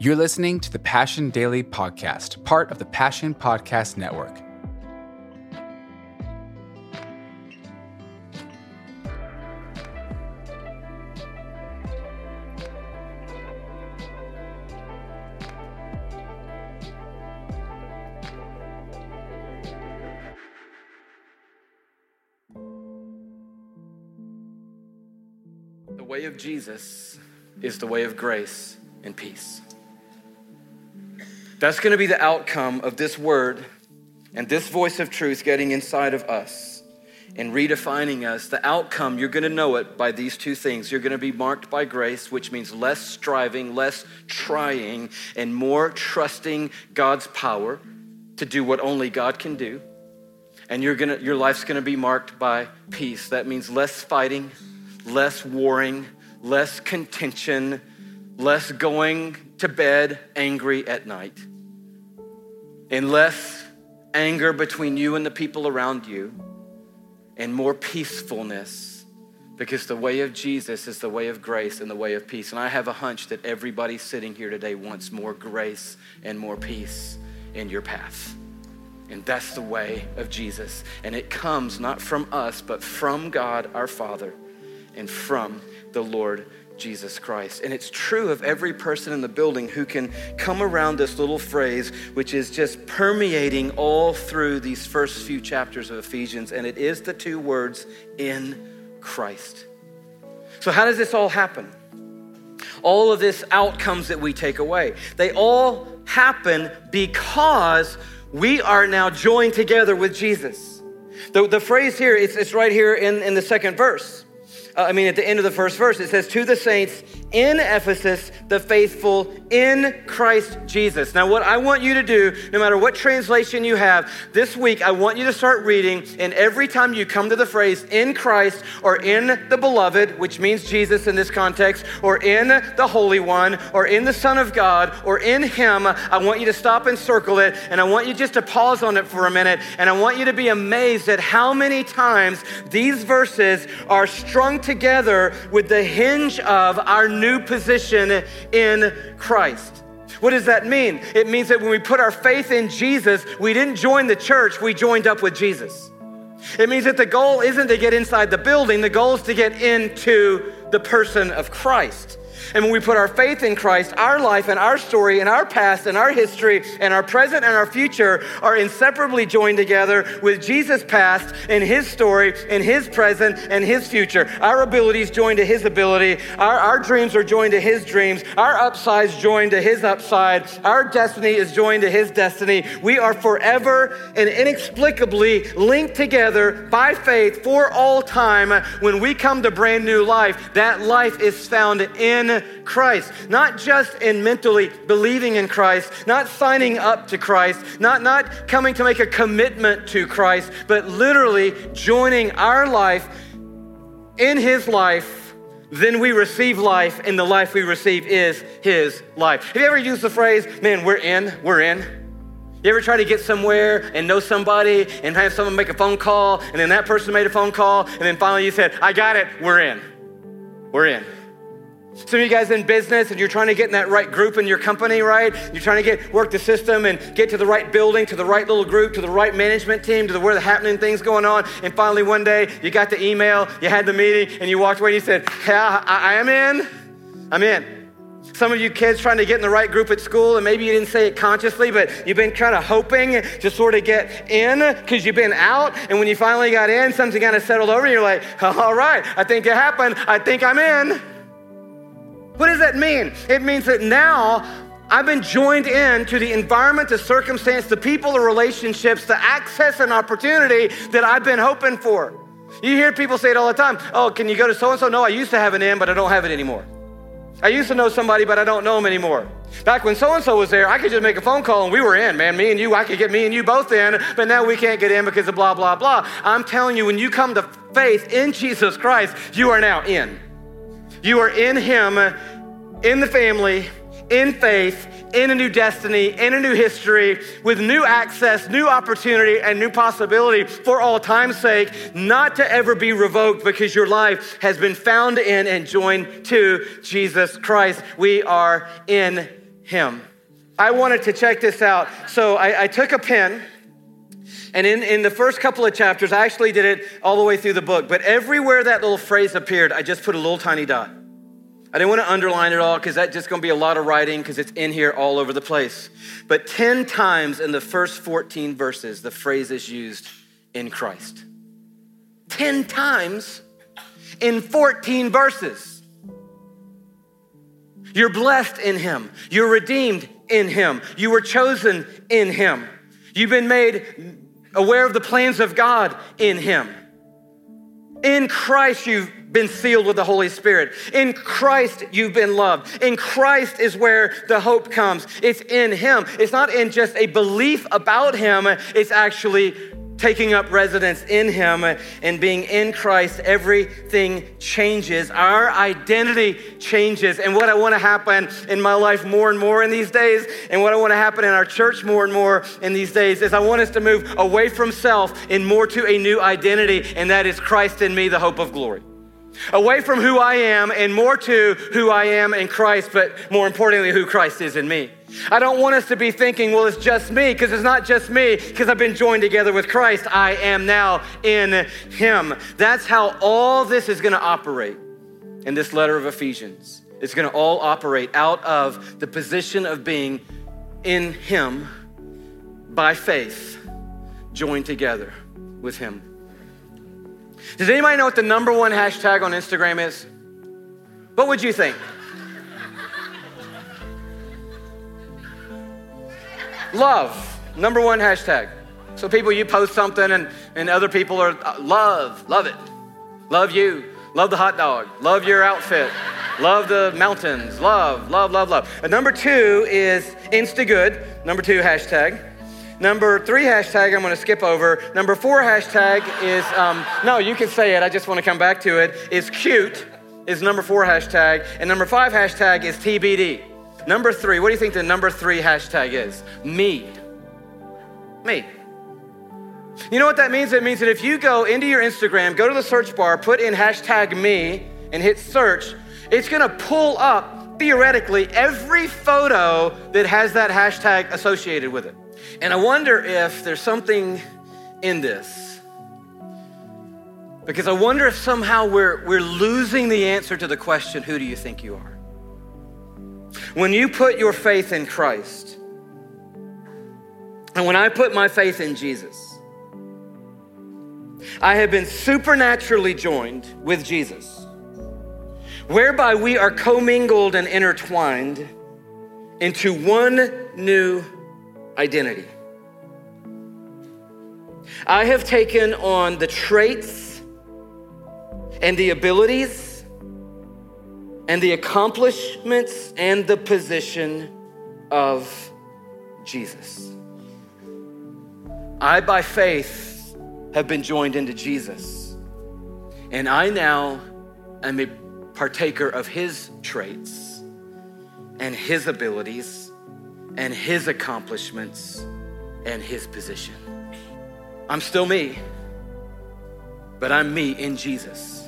You're listening to the Passion Daily Podcast, part of the Passion Podcast Network. The way of Jesus is the way of grace and peace. That's going to be the outcome of this word and this voice of truth getting inside of us and redefining us. The outcome, you're going to know it by these two things. You're going to be marked by grace, which means less striving, less trying, and more trusting God's power to do what only God can do. And you're gonna, your life's going to be marked by peace. That means less fighting, less warring, less contention, less going to bed angry at night, and less anger between you and the people around you, and more peacefulness because the way of Jesus is the way of grace and the way of peace. And I have a hunch that everybody sitting here today wants more grace and more peace in your path. And that's the way of Jesus. And it comes not from us, but from God our Father and from the Lord Jesus Christ. And it's true of every person in the building who can come around this little phrase, which is just permeating all through these first few chapters of Ephesians. And it is the two words, in Christ. So, how does this all happen? All of this outcomes that we take away, they all happen because we are now joined together with Jesus. The, the phrase here, it's, it's right here in, in the second verse I mean, at the end of the first verse, it says, To the saints in Ephesus, the faithful in Christ Jesus. Now, what I want you to do, no matter what translation you have, this week, I want you to start reading, and every time you come to the phrase in Christ or in the beloved, which means Jesus in this context, or in the Holy One, or in the Son of God, or in Him, I want you to stop and circle it, and I want you just to pause on it for a minute, and I want you to be amazed at how many times these verses are strung together with the hinge of our new position in Christ. What does that mean? It means that when we put our faith in Jesus, we didn't join the church, we joined up with Jesus. It means that the goal isn't to get inside the building, the goal is to get into the person of Christ. And when we put our faith in Christ, our life and our story and our past and our history and our present and our future are inseparably joined together with Jesus' past and his story and his present and his future. Our abilities joined to his ability. Our, our dreams are joined to his dreams. Our upsides joined to his upside. Our destiny is joined to his destiny. We are forever and inexplicably linked together by faith for all time. When we come to brand new life, that life is found in Christ. Not just in mentally believing in Christ, not signing up to Christ, not, not coming to make a commitment to Christ, but literally joining our life in His life. Then we receive life, and the life we receive is His life. Have you ever used the phrase, man, we're in, we're in? You ever try to get somewhere and know somebody and have someone make a phone call, and then that person made a phone call, and then finally you said, I got it, we're in. We're in. Some of you guys in business and you're trying to get in that right group in your company, right? You're trying to get work the system and get to the right building, to the right little group, to the right management team, to the where the happening things going on. And finally one day you got the email, you had the meeting, and you walked away and you said, Yeah, I, I am in. I'm in. Some of you kids trying to get in the right group at school, and maybe you didn't say it consciously, but you've been kind of hoping to sort of get in because you've been out. And when you finally got in, something kind of settled over, and you're like, all right, I think it happened. I think I'm in. What does that mean? It means that now I've been joined in to the environment, the circumstance, the people, the relationships, the access and opportunity that I've been hoping for. You hear people say it all the time. Oh, can you go to so and so? No, I used to have an in, but I don't have it anymore. I used to know somebody, but I don't know them anymore. Back when so and so was there, I could just make a phone call and we were in, man. Me and you, I could get me and you both in, but now we can't get in because of blah, blah, blah. I'm telling you, when you come to faith in Jesus Christ, you are now in. You are in Him, in the family, in faith, in a new destiny, in a new history, with new access, new opportunity, and new possibility for all time's sake, not to ever be revoked because your life has been found in and joined to Jesus Christ. We are in Him. I wanted to check this out. So I, I took a pen, and in, in the first couple of chapters, I actually did it all the way through the book, but everywhere that little phrase appeared, I just put a little tiny dot. I didn't want to underline it all because that's just going to be a lot of writing because it's in here all over the place. But 10 times in the first 14 verses, the phrase is used in Christ. 10 times in 14 verses. You're blessed in Him, you're redeemed in Him, you were chosen in Him, you've been made aware of the plans of God in Him. In Christ, you've been sealed with the Holy Spirit. In Christ, you've been loved. In Christ is where the hope comes. It's in Him. It's not in just a belief about Him, it's actually taking up residence in Him and being in Christ, everything changes. Our identity changes. And what I want to happen in my life more and more in these days, and what I want to happen in our church more and more in these days, is I want us to move away from self and more to a new identity, and that is Christ in me, the hope of glory away from who I am and more to who I am in Christ, but more importantly, who Christ is in me. I don't want us to be thinking, well, it's just me, because it's not just me, because I've been joined together with Christ. I am now in Him. That's how all this is going to operate in this letter of Ephesians. It's going to all operate out of the position of being in Him by faith, joined together with Him. Does anybody know what the number one hashtag on Instagram is? What would you think? Love, number one hashtag. So people, you post something and, and other people are uh, love, love it. Love you. Love the hot dog. Love your outfit. Love the mountains. Love, love, love, love. And number two is Insta good. Number two hashtag. Number three hashtag, I'm going to skip over. Number four hashtag is, um, no, you can say it. I just want to come back to it. Is cute, is number four hashtag. And number five hashtag is TBT. Number three, what do you think the number three hashtag is? Me. Me. You know what that means? It means that if you go into your Instagram, go to the search bar, put in hashtag me, and hit search, it's gonna pull up, theoretically, every photo that has that hashtag associated with it. And I wonder if there's something in this. Because I wonder if somehow we're, we're losing the answer to the question who do you think you are? When you put your faith in Christ, and when I put my faith in Jesus, I have been supernaturally joined with Jesus, whereby we are commingled and intertwined into one new identity. I have taken on the traits and the abilities and the accomplishments and the position of Jesus. I, by faith, have been joined into Jesus. And I now am a partaker of his traits and his abilities and his accomplishments and his position. I'm still me, but I'm me in Jesus.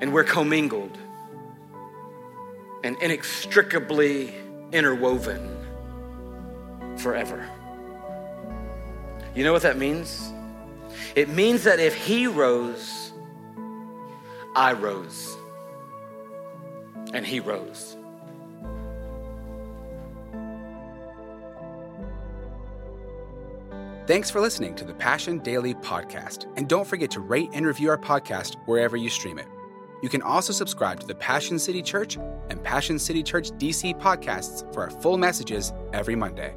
And we're commingled and inextricably interwoven forever. You know what that means? It means that if he rose, I rose, and he rose. Thanks for listening to the Passion Daily podcast. And don't forget to rate and review our podcast wherever you stream it. You can also subscribe to the Passion City Church and Passion City Church DC podcasts for our full messages every Monday.